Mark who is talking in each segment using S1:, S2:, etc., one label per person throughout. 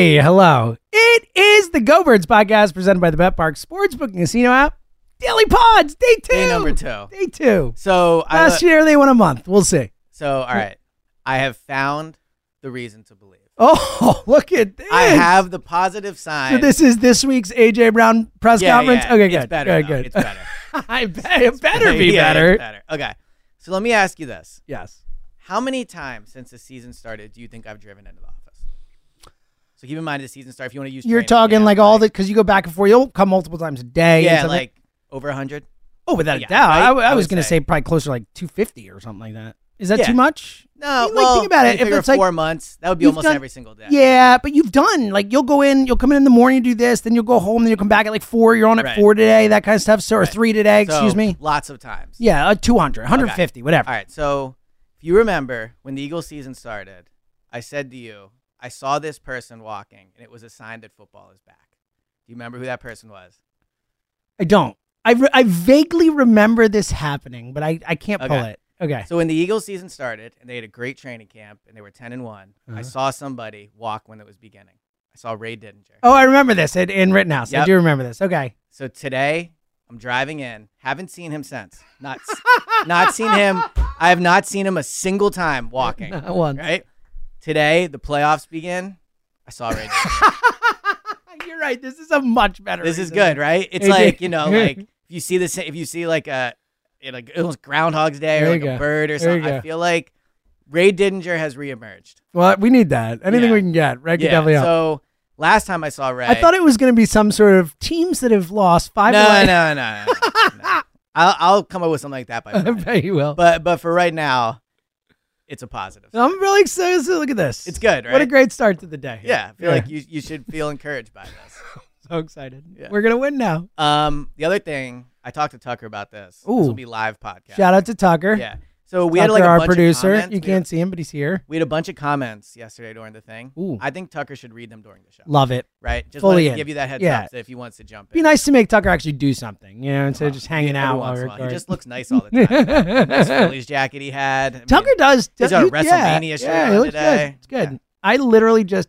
S1: Hey, hello. It is the Go Birds podcast presented by the Bet Parx Sportsbook and Casino app. Daily Pods, day two.
S2: Day number two.
S1: Day two.
S2: So I
S1: Last year they won a month. We'll see.
S2: So all right, I have found the reason to believe.
S1: Oh, look at this.
S2: I have the positive sign.
S1: So this is this week's AJ Brown press
S2: yeah,
S1: conference.
S2: yeah,
S1: okay,
S2: it's
S1: good.
S2: better.
S1: good, good.
S2: It's better.
S1: I bet it better be
S2: Yeah,
S1: better.
S2: better. Okay. So let me ask you this:
S1: Yes.
S2: How many times since the season started do you think I've driven into the office? So keep in mind the season start. If you want to use,
S1: You're talking
S2: camp,
S1: like all the because you go back and forth. You'll come multiple times a day.
S2: yeah, like over a hundred.
S1: oh, without a
S2: yeah,
S1: doubt.
S2: right?
S1: I, w- I
S2: I
S1: was gonna
S2: say.
S1: say. probably closer to like 250 or something like that. Is that
S2: Yeah.
S1: too much?
S2: No,
S1: I mean, like,
S2: well,
S1: think about it. If it's like
S2: four months, that would be almost
S1: done-
S2: every single day.
S1: Yeah, but you've done like you'll go in, you'll come in in the morning, do this, then you'll go home, then you'll come back at like four. You're on at
S2: Right.
S1: four today, that kind of stuff. So or three today,
S2: So,
S1: excuse me.
S2: Lots of times.
S1: Yeah, uh, 200, 150, whatever.
S2: All right. So if you remember when the Eagles season started, I said to you, I saw this person walking, and it was a sign that football is back. Do you remember who that person was?
S1: I don't. I, re- I vaguely remember this happening, but I, I can't pull
S2: Okay.
S1: it. Okay.
S2: So when the Eagles season started, and they had a great training camp, and they were ten and one,
S1: Uh-huh.
S2: I saw somebody walk when it was beginning. I saw Ray Didinger.
S1: Oh, I remember this in, in Rittenhouse. I do remember this. Okay.
S2: So today, I'm driving in. Haven't seen him since. Not not seen him. I have not seen him a single time walking.
S1: Not once.
S2: Right. Today, the playoffs begin. I saw Ray. Didinger.
S1: You're right. This is a much better.
S2: this is
S1: reason.
S2: good, right? It's
S1: AJ.
S2: like you know, like if you see this, if you see like a, you know, like almost Groundhog's Day
S1: There
S2: or
S1: you
S2: like a bird or something. I feel like Ray Didinger has reemerged.
S1: Well, we need that. Anything
S2: Yeah.
S1: we can get. Right? Could
S2: Yeah.
S1: definitely help.
S2: So last time I saw Ray,
S1: I thought it was going to be some sort of teams that have lost five.
S2: no, no, no, no, no, no. I'll I'll come up with something like that by
S1: I bet you will.
S2: But but for right now, it's a positive.
S1: I'm really excited. Look at this.
S2: It's good, right?
S1: What a great start to the day.
S2: Yeah, I feel like you you should feel encouraged by this.
S1: so excited.
S2: Yeah.
S1: We're gonna win now.
S2: Um, the other thing I talked to Tucker about this.
S1: Ooh.
S2: This will be live podcast.
S1: Shout out to Tucker.
S2: Yeah. So we
S1: Tucker,
S2: had like a
S1: our producer. You
S2: We
S1: can't
S2: had-
S1: see him, but he's here.
S2: We had a bunch of comments yesterday during the thing.
S1: Ooh.
S2: I think Tucker should read them during the show.
S1: Love it.
S2: Right? Just
S1: Fully
S2: give you that heads
S1: Yeah.
S2: up if he wants to jump in.
S1: Be nice to make Tucker actually do something, you know, instead of
S2: uh-huh.
S1: just hanging
S2: every
S1: out while
S2: while. He just looks nice all the time. nice Phillies jacket he had. I mean,
S1: Tucker does.
S2: He's a
S1: yeah,
S2: WrestleMania shirt
S1: yeah,
S2: on
S1: looks
S2: today.
S1: Good. It's good.
S2: Yeah.
S1: I literally just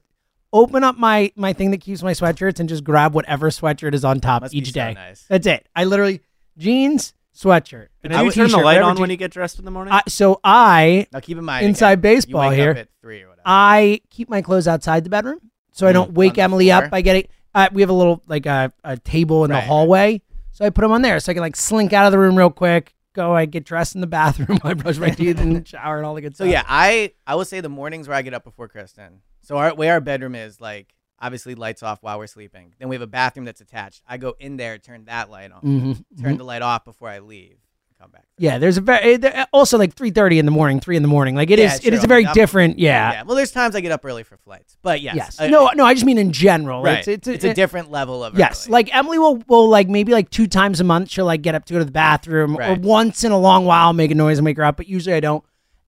S1: open up my my thing that keeps my sweatshirts and just grab whatever sweatshirt is on top each
S2: so
S1: day.
S2: nice.
S1: That's it. I literally jeans, sweatshirt, and
S3: Do you turn the light
S1: whatever
S3: on when you get dressed in the morning?
S1: I, so I
S2: Now keep in mind
S1: Inside
S2: again,
S1: baseball
S2: you wake
S1: here.
S2: Up at three or whatever.
S1: I keep my clothes outside the bedroom, so I
S2: Mm,
S1: don't wake
S2: on the
S1: Emily
S2: floor?
S1: up by getting. Uh, we have a little like a, a table in
S2: Right,
S1: the
S2: right.
S1: hallway, so I put them on there, so I can like slink out of the room real quick. Go, I get dressed in the bathroom, I brush my teeth in the shower, and all the good
S2: So
S1: stuff.
S2: yeah, I I will say the mornings where I get up before Kristen. So our way our bedroom is like obviously lights off while we're sleeping. Then we have a bathroom that's attached. I go in there, turn that light on,
S1: Mhm,
S2: turn
S1: mhm.
S2: the light off before I leave, and come back.
S1: Yeah, there's a very also like three thirty in the morning, three in the morning. Like it is,
S2: Yeah,
S1: it is a very different. Yeah,
S2: Yeah. Well, there's times I get up early for flights, but yes,
S1: yes.
S2: uh,
S1: no, no, I just mean in general.
S2: right.
S1: It's it's,
S2: It's a different level of
S1: Yes,
S2: early.
S1: like Emily will will like maybe like two times a month she'll like get up to go to the bathroom or once in a long while make a noise and wake her up, but usually I don't.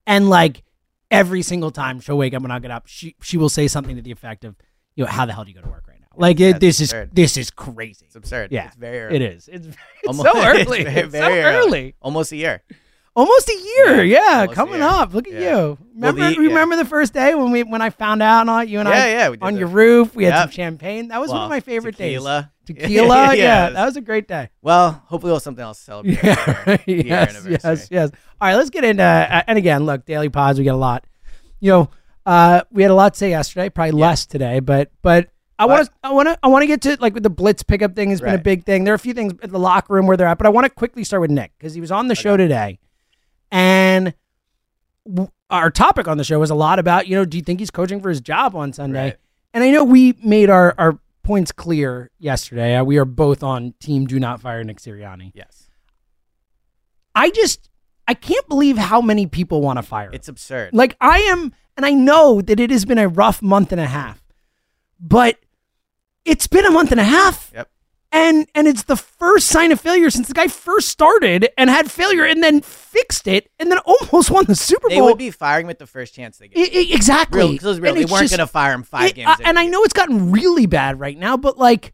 S1: And like every single time she'll wake up and I'll get up, she she will say something to the effect of, you know, how the hell do you go to work right now? Like it, this is
S2: absurd.
S1: this is crazy.
S2: It's absurd.
S1: Yeah,
S2: It's very early.
S1: It is. It's, it's
S2: Almost-
S1: so early.
S2: It's very,
S1: It's so
S2: very
S1: early.
S2: Almost a year.
S1: Almost a year.
S2: Yeah,
S1: Yeah, coming
S2: year.
S1: up. Look at
S2: Yeah.
S1: you.
S2: Well,
S1: Remember?
S2: the-
S1: remember the first day when we when I found out on you and
S2: Yeah,
S1: I
S2: yeah,
S1: on your roof. We had some champagne. That was one of my favorite
S2: tequila.
S1: days. Tequila. Tequila, yeah,
S2: it
S1: that
S2: was-
S1: was a great day.
S2: Well, hopefully we'll have something else to celebrate.
S1: Yeah. yes, yes, yes. All right, let's get into. Uh, and again, look, daily pods. We get a lot. You know, uh, we had a lot to say yesterday. Probably less today, but but I want to I want to I want to get to like with the blitz pickup thing has been a big thing. There are a few things in the locker room where they're at, but I want to quickly start with Nick because he was on the show today, and w- our topic on the show was a lot about you know do you think he's coaching for his job on Sunday?
S2: Right.
S1: And I know we made our our points clear yesterday. Uh, we are both on team do not fire Nick Sirianni.
S2: Yes.
S1: I just I can't believe how many people want to fire. him.
S2: It's absurd.
S1: like I am, and I know that it has been a rough month and a half, but it's been a month and a half.
S2: Yep.
S1: And and it's the first sign of failure since the guy first started and had failure and then fixed it and then almost won the Super Bowl.
S2: They would be firing him at the first chance they get.
S1: I- I- exactly.
S2: real, real.
S1: And
S2: They weren't going to fire him five
S1: it-
S2: games.
S1: And I know it's gotten really bad right now, but like,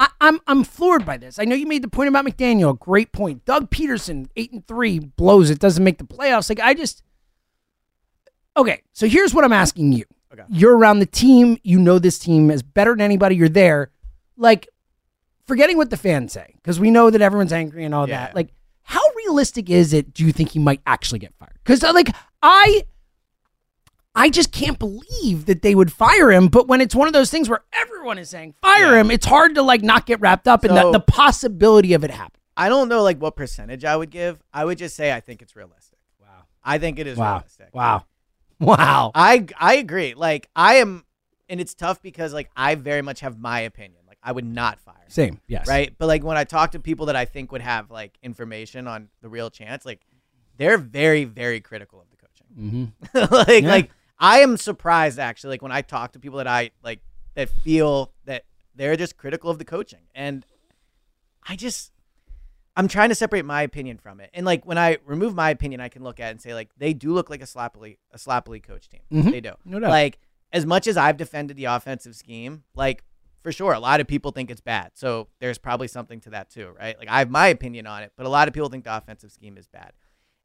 S1: I, I'm I'm floored by this. I know you made the point about McDaniel. Great point. Doug Pederson, eight and three, blows it. Doesn't make the playoffs. Like I just. Okay, so here's what I'm asking you.
S2: Okay.
S1: You're around the team. You know this team is better than anybody. You're there. Like, forgetting what the fans say, because we know that everyone's angry and all
S2: Yeah.
S1: that. Like, how realistic is it? Do you think he might actually get fired? Because uh, like I. I just can't believe that they would fire him. But when it's one of those things where everyone is saying fire
S2: Yeah.
S1: him, it's hard to like not get wrapped up in the, the possibility of it happening.
S2: I don't know like what percentage I would give. I would just say I think it's realistic.
S1: Wow.
S2: I think it is
S1: Wow.
S2: realistic.
S1: Wow. Wow.
S2: I I agree. Like I am, and it's tough because like I very much have my opinion. Like I would not fire. him,
S1: Same. Yes.
S2: Right. But like when I talk to people that I think would have like information on the real chance, like they're very very critical of the coaching.
S1: Mm-hmm.
S2: like
S1: Yeah.
S2: like I am surprised actually. Like when I talk to people that I like that feel that they're just critical of the coaching, and I just I'm trying to separate my opinion from it. And like when I remove my opinion, I can look at it and say like they do look like a sloppily a sloppily coach team.
S1: Mhm.
S2: They do.
S1: No doubt.
S2: Like as much as I've defended the offensive scheme, like for sure, a lot of people think it's bad. So there's probably something to that too, right? Like I have my opinion on it, but a lot of people think the offensive scheme is bad,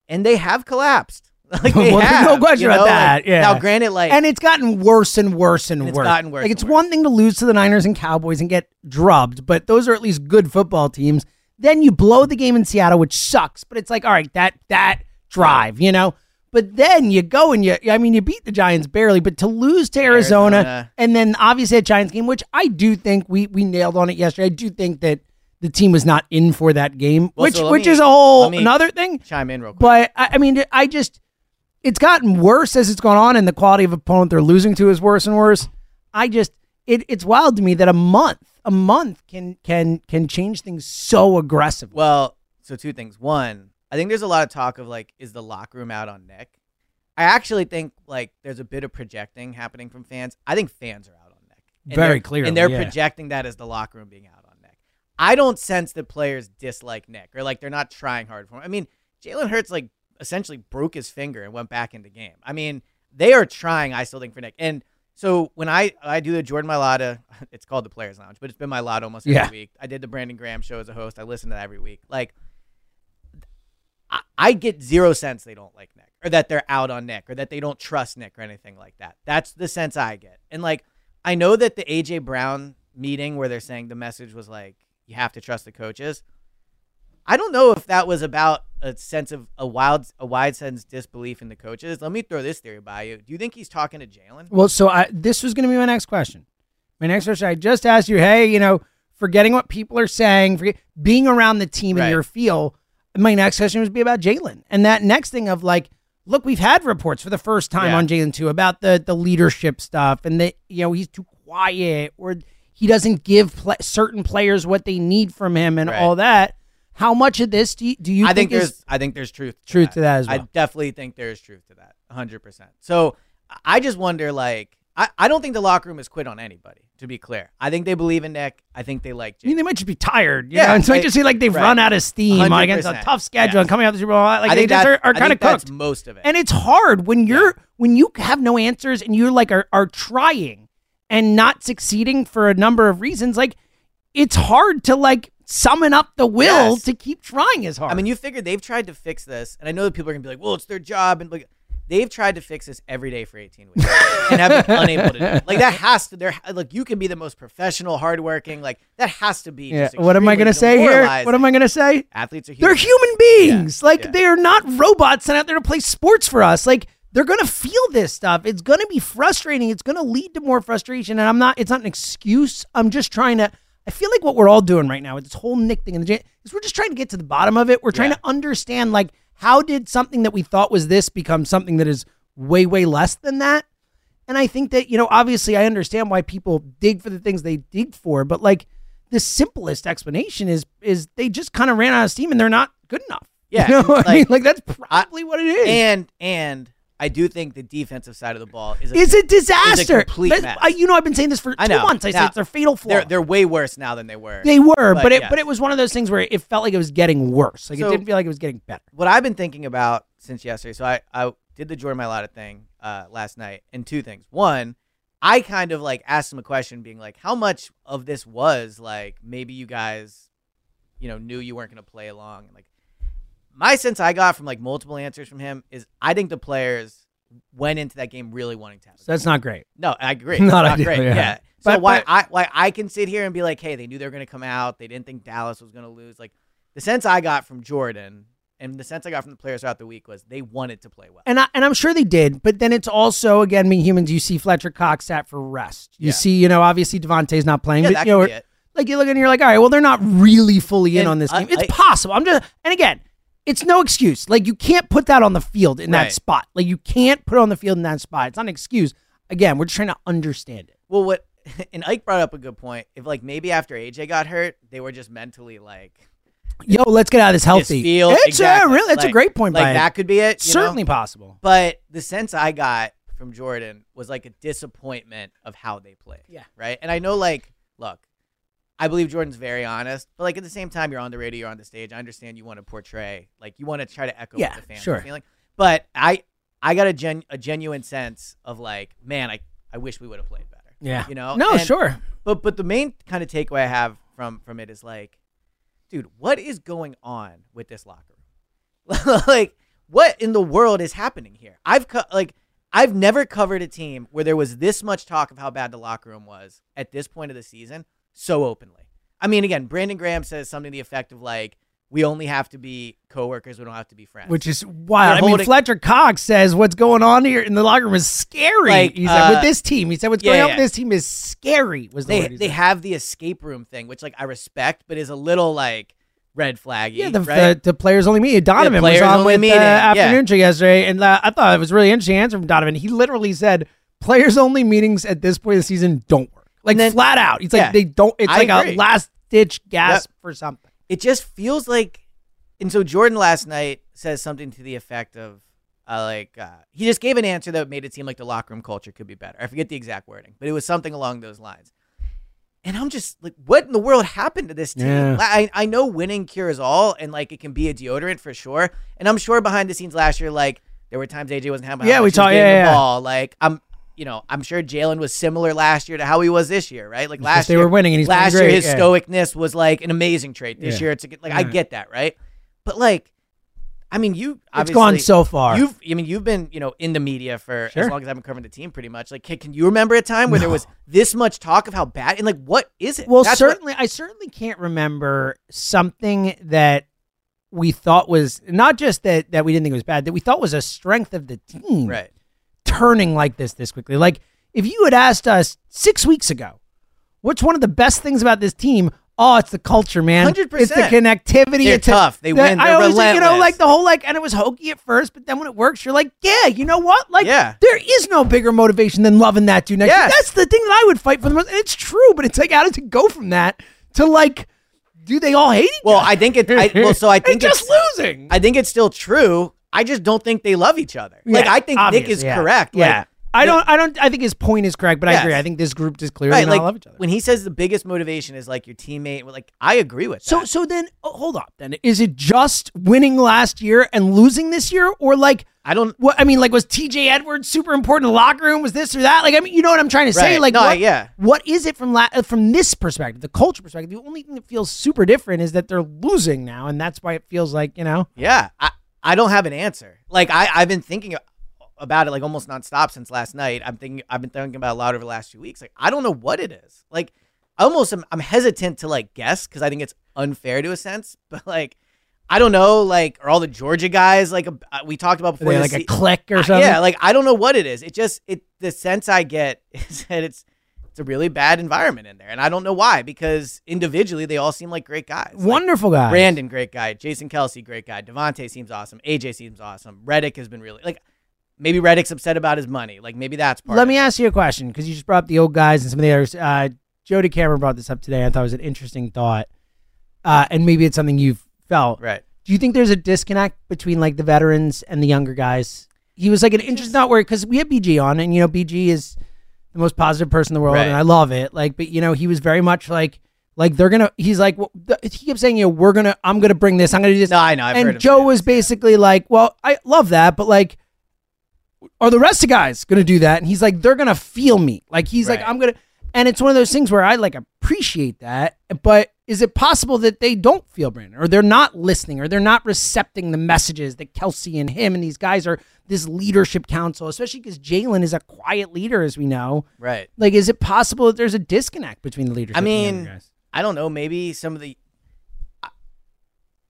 S2: and they have collapsed. like they
S1: Well,
S2: have,
S1: no question
S2: you
S1: about that,
S2: Like,
S1: yeah.
S2: Now, granted, like
S1: and it's gotten worse and worse and,
S2: And it's
S1: worse.
S2: gotten worse
S1: Like it's
S2: worse.
S1: one thing to lose to the Niners and Cowboys and get drubbed, but those are at least good football teams. Then you blow the game in Seattle, which sucks. But it's like, all right, that that drive, you know. But then you go and you, I mean, you beat the Giants barely, but to lose to Arizona,
S2: Arizona.
S1: and then obviously a Giants game, which I do think we we nailed on it yesterday. I do think that the team was not in for that game,
S2: Well,
S1: which
S2: so
S1: which
S2: me-
S1: is a whole another thing.
S2: chime in real quick.
S1: But I, I mean, I just it's gotten worse as it's gone on, and the quality of opponent they're losing to is worse and worse. I just it, it's wild to me that a month, a month can can can change things so aggressively.
S2: Well, so two things. One, I think there's a lot of talk of like, is the locker room out on Nick? I actually think like there's a bit of projecting happening from fans. I think fans are out on Nick.
S1: Very clearly,
S2: And they're
S1: yeah.
S2: projecting that as the locker room being out on Nick. I don't sense that players dislike Nick or like they're not trying hard for him. I mean, Jalen Hurts like essentially broke his finger and went back into game. I mean, they are trying, I still think, for Nick. And so when I I do the Jordan Mailata, it's called the Players Lounge, but it's been my lot almost every
S1: Yeah.
S2: week. I did the Brandon Graham show as a host. I listen to that every week. Like I, I get zero sense they don't like Nick or that they're out on Nick or that they don't trust Nick or anything like that. That's the sense I get. And like I know that the AJ Brown meeting where they're saying the message was like you have to trust the coaches. I don't know if that was about a sense of a wild a wide sense disbelief in the coaches. Let me throw this theory by you. Do you think he's talking to Jalen?
S1: Well, so I this was going to be my next question. My next question, I just asked you, hey, you know, forgetting what people are saying, forget, being around the team in your feel. My next question would be about Jalen, and that next thing of like, look, we've had reports for the first time
S2: Yeah.
S1: on Jalen too about the the leadership stuff, and that you know he's too quiet or he doesn't give pla certain players what they need from him and
S2: Right.
S1: all that. How much of this do you, do you
S2: I think,
S1: is
S2: there's I think there's truth to
S1: truth
S2: that.
S1: to that as well.
S2: I definitely think there's truth to that. 100%. So I just wonder like I, I don't think the locker room has quit on anybody. To be clear, I think they believe in Nick. I think they like.
S1: I mean, they might just be tired. You
S2: Yeah,
S1: know? Like
S2: right,
S1: just see like they've
S2: right.
S1: run out of steam on against a
S2: 100%,
S1: tough schedule
S2: yes.
S1: and coming out of the Super Bowl. Like
S2: I
S1: they just are, are kind of
S2: think
S1: cooked.
S2: most of it.
S1: And it's hard when you're when you have no answers and you're like are, are trying and not succeeding for a number of reasons. Like it's hard to like summon up the will
S2: Yes.
S1: to keep trying as hard.
S2: I mean, you figure they've tried to fix this, and I know that people are gonna be like, "Well, it's their job," and like, they've tried to fix this every day for 18 weeks and have been unable to do. it. Like that has to. There, like you can be the most professional, hardworking. Like that has to be.
S1: yeah.
S2: just
S1: What am I gonna say here? What am I gonna say?
S2: Athletes are
S1: They're
S2: human.
S1: human beings. like
S2: yeah.
S1: they are not robots sent out there to play sports for us. Like they're gonna feel this stuff. It's gonna be frustrating. It's gonna lead to more frustration. And I'm not. It's not an excuse. I'm just trying to. I feel like what we're all doing right now with this whole Nick thing in the gym is we're just trying to get to the bottom of it. We're trying
S2: Yeah.
S1: to understand like how did something that we thought was this become something that is way way less than that. And I think that you know obviously I understand why people dig for the things they dig for, but like the simplest explanation is is they just kind of ran out of steam and they're not good enough.
S2: Yeah,
S1: you know what I mean, like that's probably what it is.
S2: And and I do think the defensive side of the ball is a,
S1: it's a disaster. That-
S2: mess.
S1: I, you know, I've been saying this for
S2: I
S1: two months. I
S2: Now,
S1: said it's their fatal flaw.
S2: they're they're way worse now than they were.
S1: they were, but,
S2: but
S1: it
S2: yes.
S1: but it was one of those things where it felt like it was getting worse. Like
S2: So-
S1: it didn't feel like it was getting better.
S2: what I've been thinking about since yesterday. So I, I did the Jordan Mailata thing uh, last night, and two things. One, I kind of like asked him a question, being like, "How much of this was like maybe you guys, you know, knew you weren't going to play along?" And like, my sense I got from like multiple answers from him is I think the players went into that game really wanting to have.
S1: So that's not great.
S2: no, I agree.
S1: Not
S2: Not,
S1: ideal,
S2: great.
S1: yeah.
S2: Yeah. So
S1: But-
S2: why
S1: but-
S2: I why I can sit here and be like, hey, they knew they were going to come out. They didn't think Dallas was going to lose. Like the sense I got from Jordan and the sense I got from the players throughout the week was they wanted to play well.
S1: And I, and I'm sure they did, but then it's also again being humans. You see Fletcher Cox sat for rest. You
S2: Yeah.
S1: see, you know, obviously DeVonta's not playing,
S2: Yeah,
S1: but
S2: that
S1: you know, like you look and you're like, all right, well, they're not really fully in
S2: And
S1: on this game. It's
S2: I-
S1: possible. I'm just, and again, it's no excuse. Like you can't put that on the field in that spot. Like you can't put it on the field in that spot. It's not an excuse. Again, we're just trying to understand it.
S2: Well, what and Ike brought up a good point. If like maybe after AJ got hurt, they were just mentally like
S1: Yo, let's get out of this healthy.
S2: field.
S1: it's
S2: exactly.
S1: a really, it's a
S2: Like-
S1: great point.
S2: Like
S1: by
S2: that could be it. you know?
S1: certainly possible.
S2: But the sense I got from Jordan was like a disappointment of how they played.
S1: Yeah.
S2: Right. And I know, like, look, I believe Jordan's very honest, but like at the same time, you're on the radio, you're on the stage. I understand you want to portray, like, you want to try to echo
S1: Yeah,
S2: what the fans
S1: sure.
S2: are feeling. But I, I got a gen, a genuine sense of like, man, I, I wish we would have played better.
S1: Yeah.
S2: You know.
S1: No,
S2: And-
S1: sure.
S2: But but the main kind of takeaway I have from from it is like, dude, what is going on with this locker room? like, what in the world is happening here? I've co- like I've never covered a team where there was this much talk of how bad the locker room was at this point of the season so openly. I mean, again, Brandon Graham says something to the effect of like, we only have to be coworkers, we don't have to be friends.
S1: Which is wild.
S2: They're
S1: I mean, Fletcher Cox says what's going on here in the locker room is scary.
S2: Like,
S1: he said with
S2: uh,
S1: this team. He said what's
S2: yeah,
S1: going on
S2: yeah.
S1: with this team is scary. Was the
S2: they they have the escape room thing, which like I respect, but is a little like red flaggy.
S1: Yeah, the,
S2: right?
S1: the, the players only meeting. Donovan was on with
S2: meeting,
S1: uh,
S2: yeah.
S1: afternoon show yesterday, and uh, I thought it was a really interesting answer from Donovan. He literally said, "Players only meetings at this point of the season don't work." Like
S2: then-
S1: flat out, he's like
S2: Yeah.
S1: they don't. It's
S2: I
S1: like a last ditch gasp for something.
S2: it just feels like and so jordan last night says something to the effect of uh, like uh, he just gave an answer that made it seem like the locker room culture could be better i forget the exact wording but it was something along those lines and i'm just like what in the world happened to this team
S1: Yeah.
S2: I, I know winning cures all and like it can be a deodorant for sure and i'm sure behind the scenes last year like there were times aj wasn't having
S1: Yeah, we talked-
S2: talked
S1: yeah,
S2: the
S1: yeah.
S2: ball like i'm you know, I'm sure Jalen was similar last year to how he was this year, right? Like last
S1: they
S2: year, they
S1: were winning and he's
S2: last year his
S1: yeah.
S2: stoicness was like an amazing trait. This
S1: Yeah.
S2: year, it's a, like I get that, right? But like, I mean, you
S1: It's gone so far.
S2: You've, I mean, you've been, you know, in the media for
S1: Sure.
S2: as long as I've been covering the team, pretty much. Like, can, can you remember a time where there was this much talk of how bad and like what is it?
S1: Well,
S2: That's what-
S1: certainly, I certainly can't remember something that we thought was not just that that we didn't think it was bad, that we thought was a strength of the team
S2: right?
S1: Turning like this this quickly. Like if you had asked us six weeks ago, what's one of the best things about this team? Oh, it's the culture, man.
S2: 100%.
S1: It's the connectivity.
S2: They're
S1: it's
S2: tough. They
S1: the-
S2: win.
S1: I
S2: They're
S1: always, think, you know, like the whole like, and it was hokey at first, but then when it works, you're like, yeah, you know what? Like,
S2: Yeah.
S1: there is no bigger motivation than loving that dude next. to.
S2: Yes.
S1: That's the thing that I would fight for the most. And it's true, but it's like, how does it go from that to like, do they all hate each
S2: Well,
S1: other?
S2: I think it. I, well, so I think
S1: just losing.
S2: I think it's still true. I just don't think they love each other. Like I think Nick is
S1: yeah.
S2: correct.
S1: Yeah.
S2: Like
S1: I don't. I don't. I think his point is correct, but I agree. I think this group just clearly
S2: right,
S1: not
S2: like
S1: love each other.
S2: when he says the biggest motivation is like your teammate. Like I agree with
S1: So
S2: that.
S1: so then oh, hold up. Then is it just winning last year and losing this year, or like
S2: I don't.
S1: what? I mean, like was T.J. Edwards super important in the locker room? Was this or that? Like I mean, you know what I'm trying to say?
S2: Right.
S1: Like
S2: No,
S1: what,
S2: yeah.
S1: What is it from la- uh, from this perspective, the culture perspective? The only thing that feels super different is that they're losing now, and that's why it feels like you know.
S2: Yeah, I, I don't have an answer. Like I I've been thinking about it like almost nonstop since last night. I'm thinking I've been thinking about it a lot over the last few weeks. Like I don't know what it is. Like I almost am, I'm hesitant to like guess because I think it's unfair to a sense. But like I don't know. Like are all the Georgia guys like uh, we talked about before
S1: like a clique or
S2: I-
S1: something?
S2: Yeah, like I don't know what it is. It just it the sense I get is that it's it's a really bad environment in there, and I don't know why. Because individually, they all seem like great guys. Like,
S1: Wonderful guy.
S2: Brandon, great guy. Jason Kelce, great guy. DeVonta seems awesome. AJ seems awesome. Reddick has been really like maybe Reddick's upset about his money. Like maybe that's part.
S1: Let
S2: of
S1: me
S2: it.
S1: ask you a question because you just brought up the old guys and some of the others. Uh, Joe DeCamara brought this up today. I thought it was an interesting thought, uh, and maybe it's something you've felt.
S2: Right.
S1: Do you think there's a disconnect between like the veterans and the younger guys? He was like an interesting thought where because we had BG on, and you know BG is the most positive person in the world,
S2: Right.
S1: and I love it. Like, but you know he was very much like like they're gonna. He's like well, he kept saying you know we're gonna I'm gonna bring this. I'm gonna do this.
S2: No, I know. I've
S1: and Joe was
S2: this, yeah.
S1: basically like, well, I love that, but like, are the rest of guys gonna do that? And he's like, they're gonna feel me. Like he's like, I'm gonna. And it's one of those things where I like appreciate that, but is it possible that they don't feel Brandon, or they're not listening, or they're not recepting the messages that Kelce and him and these guys are this leadership council, especially because Jalen is a quiet leader, as we know.
S2: Right.
S1: Like, is it possible that there's a disconnect between the leadership?
S2: I
S1: and the
S2: mean? I don't know. Maybe some of the.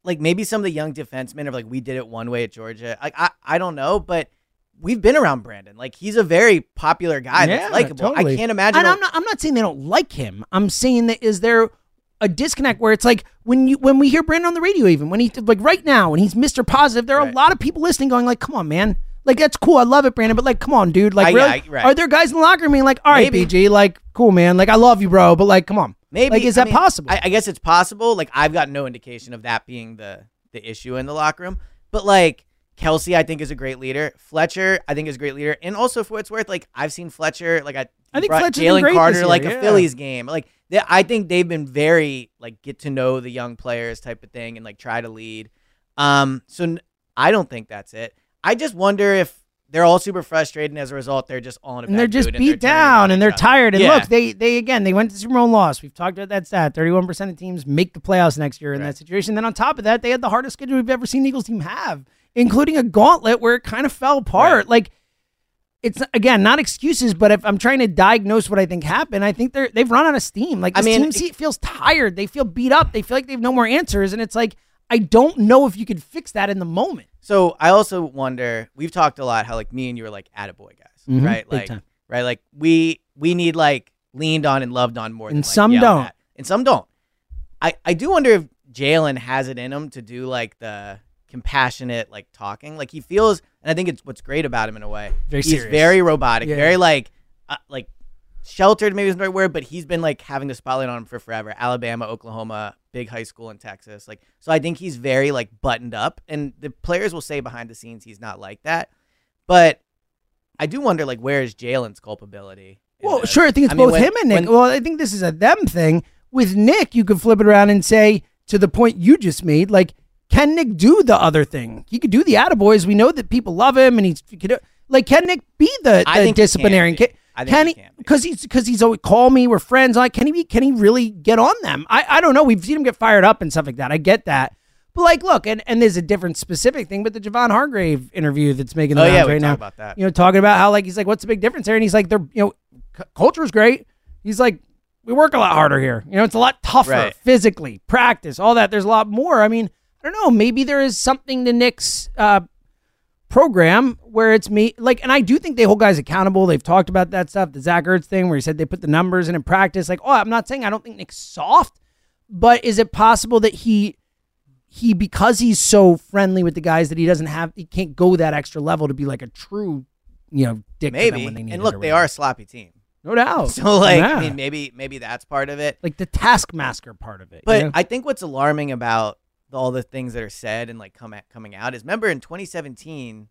S2: Like maybe some of the young defensemen are like we did it one way at Georgia. Like I, I don't know, but we've been around Brandon. Like he's a very popular guy
S1: Yeah,
S2: that's likable.
S1: totally.
S2: I can't imagine.
S1: And I'm not. I'm not saying they don't like him. I'm saying that is there a disconnect where it's like when you when we hear Brandon on the radio, even when he like right now when he's Mr. Positive, there are
S2: Right.
S1: a lot of people listening, going like, "Come on, man." Like that's cool. I love it, Brandon. But like, come on, dude. Like,
S2: I-
S1: really?
S2: I- right.
S1: Are there guys in the locker room being like, "All right,
S2: Maybe.
S1: BG, like, cool, man. Like, I love you, bro." But like, come on.
S2: Maybe
S1: Like, is
S2: I
S1: that
S2: mean,
S1: possible?
S2: I, I guess it's possible. Like I've got no indication of that being the the issue in the locker room. But like Kelce, I think is a great leader. Fletcher, I think is a great leader. And also for what it's worth, like I've seen Fletcher, like I,
S1: I think
S2: brought
S1: Fletcher's
S2: Jalen Carter,
S1: this year,
S2: like
S1: yeah.
S2: a Phillies game. Like they, I think they've been very like get to know the young players type of thing and like try to lead. Um, so n- I don't think that's it. I just wonder if they're all super frustrated and as a result they're just all in a
S1: and they're just beat
S2: they're
S1: down and they're
S2: other.
S1: tired. And
S2: Yeah.
S1: look, they they again they went to Super Bowl and lost. We've talked about that stat. Thirty one percent of teams make the playoffs next year in
S2: Right.
S1: that situation. Then on top of that, they had the hardest schedule we've ever seen Eagles team have, including a gauntlet where it kind of fell apart.
S2: Right.
S1: Like it's again not excuses, but if I'm trying to diagnose what I think happened, I think they're they've run out of steam. Like
S2: I mean,
S1: team se- feels tired. They feel beat up. They feel like they have no more answers, and it's like I don't know if you could fix that in the moment.
S2: So I also wonder. We've talked a lot how like me and you are like attaboy guys,
S1: Mhm,
S2: right? Like
S1: time.
S2: right, like we we need like leaned on and loved on more.
S1: And
S2: like,
S1: some
S2: yelled
S1: don't.
S2: at. and some don't. I I do wonder if Jalen has it in him to do like the compassionate like talking. Like he feels, and I think it's what's great about him in a way.
S1: Very
S2: he's
S1: serious.
S2: very robotic,
S1: Yeah.
S2: very like uh, like sheltered maybe isn't the right word, but he's been like having the spotlight on him for forever. Alabama, Oklahoma, big high school in Texas. Like so I think he's very like buttoned up and the players will say behind the scenes he's not like that. But I do wonder like where is Jalen's culpability?
S1: Well,
S2: this?
S1: sure. I think it's
S2: I mean,
S1: both
S2: when-
S1: him and Nick.
S2: when-
S1: well, I think this is a them thing. With Nick, you could flip it around and say, to the point you just made, like, can Nick do the other thing? He could do the attaboys. We know that people love him, and he's he could, like, can Nick be the,
S2: I
S1: the
S2: think he
S1: disciplinarian?
S2: can.
S1: Can,
S2: I think
S1: can
S2: he
S1: he?
S2: be.
S1: Because he's because he's always call me. We're friends. Like, can he be? Can he really get on them? I I don't know. We've seen him get fired up and stuff like that. I get that. But like, look, and, and there's a different specific thing, but the Javon Hargrave interview that's making the
S2: Oh, yeah,
S1: rounds
S2: we
S1: right now
S2: about that.
S1: you know, talking about how like he's like, what's the big difference there? And he's like, they're you know, c- culture's great. He's like, we work a lot harder here. You know, it's a lot tougher
S2: Right.
S1: physically, practice, all that. There's a lot more. I mean, I don't know. Maybe there is something to Nick's uh, program where it's me like, and I do think they hold guys accountable. They've talked about that stuff, the Zach Ertz thing, where he said they put the numbers in in practice. Like, oh, I'm not saying I don't think Nick's soft, but is it possible that he? He because he's so friendly with the guys that he doesn't have he can't go that extra level to be like a true you know dick to them
S2: maybe.
S1: when they need
S2: And look, they are a sloppy team.
S1: no doubt
S2: So like
S1: Yeah.
S2: I mean maybe maybe that's part of it.
S1: like the taskmaster part of it. you
S2: But
S1: know?
S2: I think what's alarming about all the things that are said and like come at, coming out is remember in 2017,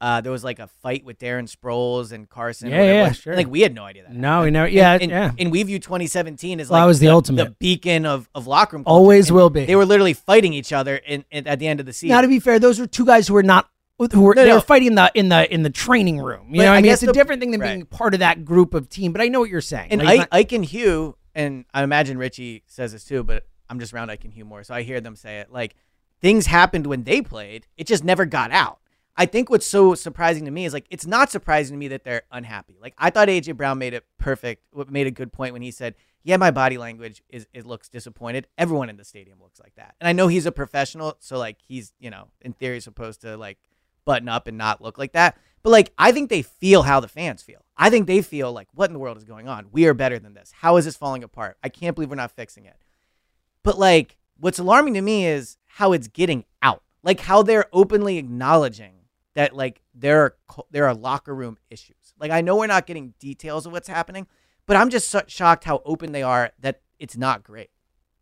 S2: uh, there was like a fight with Darren Sproles and Carson.
S1: Yeah, yeah, sure.
S2: Like we had no idea that.
S1: No, we
S2: happened.
S1: know. Yeah,
S2: and, and,
S1: yeah.
S2: and we view 2017 as
S1: Well,
S2: like
S1: that was the
S2: the
S1: ultimate.
S2: beacon of, of locker room. culture.
S1: Always
S2: And
S1: will be.
S2: They were literally fighting each other in, in, at the end of the season.
S1: Now, to be fair, those were two guys who were not who were
S2: No,
S1: they
S2: no.
S1: were fighting in the in the in the training room. You
S2: But
S1: know,
S2: I
S1: I mean, it's a different thing than
S2: right.
S1: being part of that group of team. But I know what you're saying.
S2: And
S1: Like,
S2: Ike,
S1: not-
S2: Ike and Hugh, and I imagine Ritchie says this too, but I'm just around I can Hugh more, so I hear them say it. Like things happened when they played, it just never got out. I think what's so surprising to me is like it's not surprising to me that they're unhappy. Like I thought AJ Brown made it perfect, made a good point when he said, "Yeah, my body language is it looks disappointed. Everyone in the stadium looks like that." And I know he's a professional, so like he's you know in theory supposed to like button up and not look like that. But like I think they feel how the fans feel. I think they feel like what in the world is going on? We are better than this. How is this falling apart? I can't believe we're not fixing it. But like what's alarming to me is how it's getting out. Like how they're openly acknowledging that like there are there are locker room issues. Like I know we're not getting details of what's happening, but I'm just so shocked how open they are that it's not great.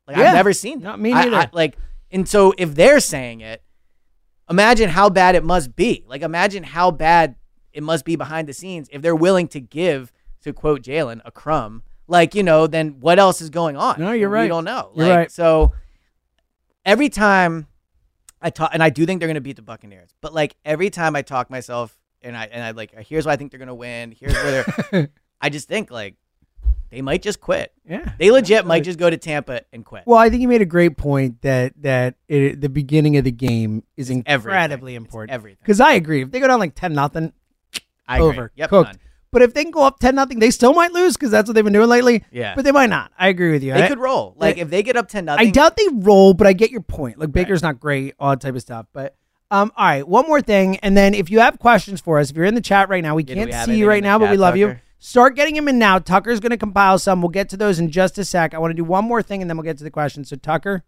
S2: Like
S1: Yeah.
S2: I've never seen that.
S1: Not me
S2: I-
S1: neither.
S2: I- like and so if they're saying it, imagine how bad it must be. Like imagine how bad it must be behind the scenes if they're willing to give, to quote Jalen, a crumb. Like you know, then what else is going on?
S1: No, you're right.
S2: We don't know. Like,
S1: right.
S2: So every time I talk, and I do think they're going to beat the Buccaneers, but like every time I talk myself, and I and I like, here's why I think they're going to win. Here's where they're. I just think like they might just quit.
S1: yeah.
S2: They legit might just go to Tampa and quit.
S1: Well, I think you made a great point that that it, the beginning of the game is
S2: everything.
S1: incredibly
S2: It's
S1: important.
S2: everything.
S1: Because I agree, if they go down like ten nothing,
S2: I
S1: over,
S2: Yep,
S1: cooked. But if they can go up ten nothing, they still might lose because that's what they've been doing lately.
S2: Yeah.
S1: but they might not. I agree with you.
S2: They
S1: I,
S2: could roll. Like if they get up ten nothing.
S1: I doubt they roll, but I get your point. Like Baker's not great, all that type of stuff. But um, all right, one more thing, and then if you have questions for us, if you're in the chat right now, we
S2: Yeah,
S1: can't
S2: we
S1: see you right now, but we love you. Start getting them in now. Tucker's going to compile some. We'll get to those in just a sec. I want to do one more thing, and then we'll get to the questions. So Tucker,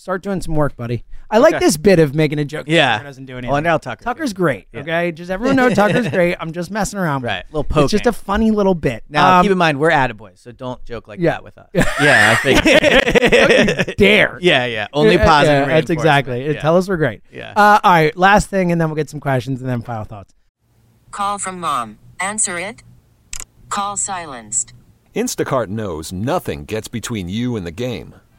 S1: start doing some work, buddy. I like
S2: Okay.
S1: this bit of making a joke.
S2: Yeah.
S1: Tucker doesn't do anything.
S2: Well, now Tucker's
S1: Tucker's
S2: good.
S1: great.
S2: Yeah.
S1: Okay, just everyone know Tucker's great. I'm just messing around. with
S2: Right.
S1: it.
S2: Little poke.
S1: It's just a funny little bit.
S2: now
S1: Um,
S2: keep in mind we're attaboys, so don't joke like
S1: Yeah.
S2: that with us. yeah, I think.
S1: dare.
S2: yeah, yeah. Only
S1: Yeah,
S2: positive.
S1: yeah, That's
S2: reinforcement.
S1: exactly. it.
S2: Yeah.
S1: Tell us we're great.
S2: Yeah.
S1: Uh, all right. Last thing, and then we'll get some questions, and then final thoughts.
S3: Call from mom. Answer it. Call silenced.
S4: Instacart knows nothing gets between you and the game.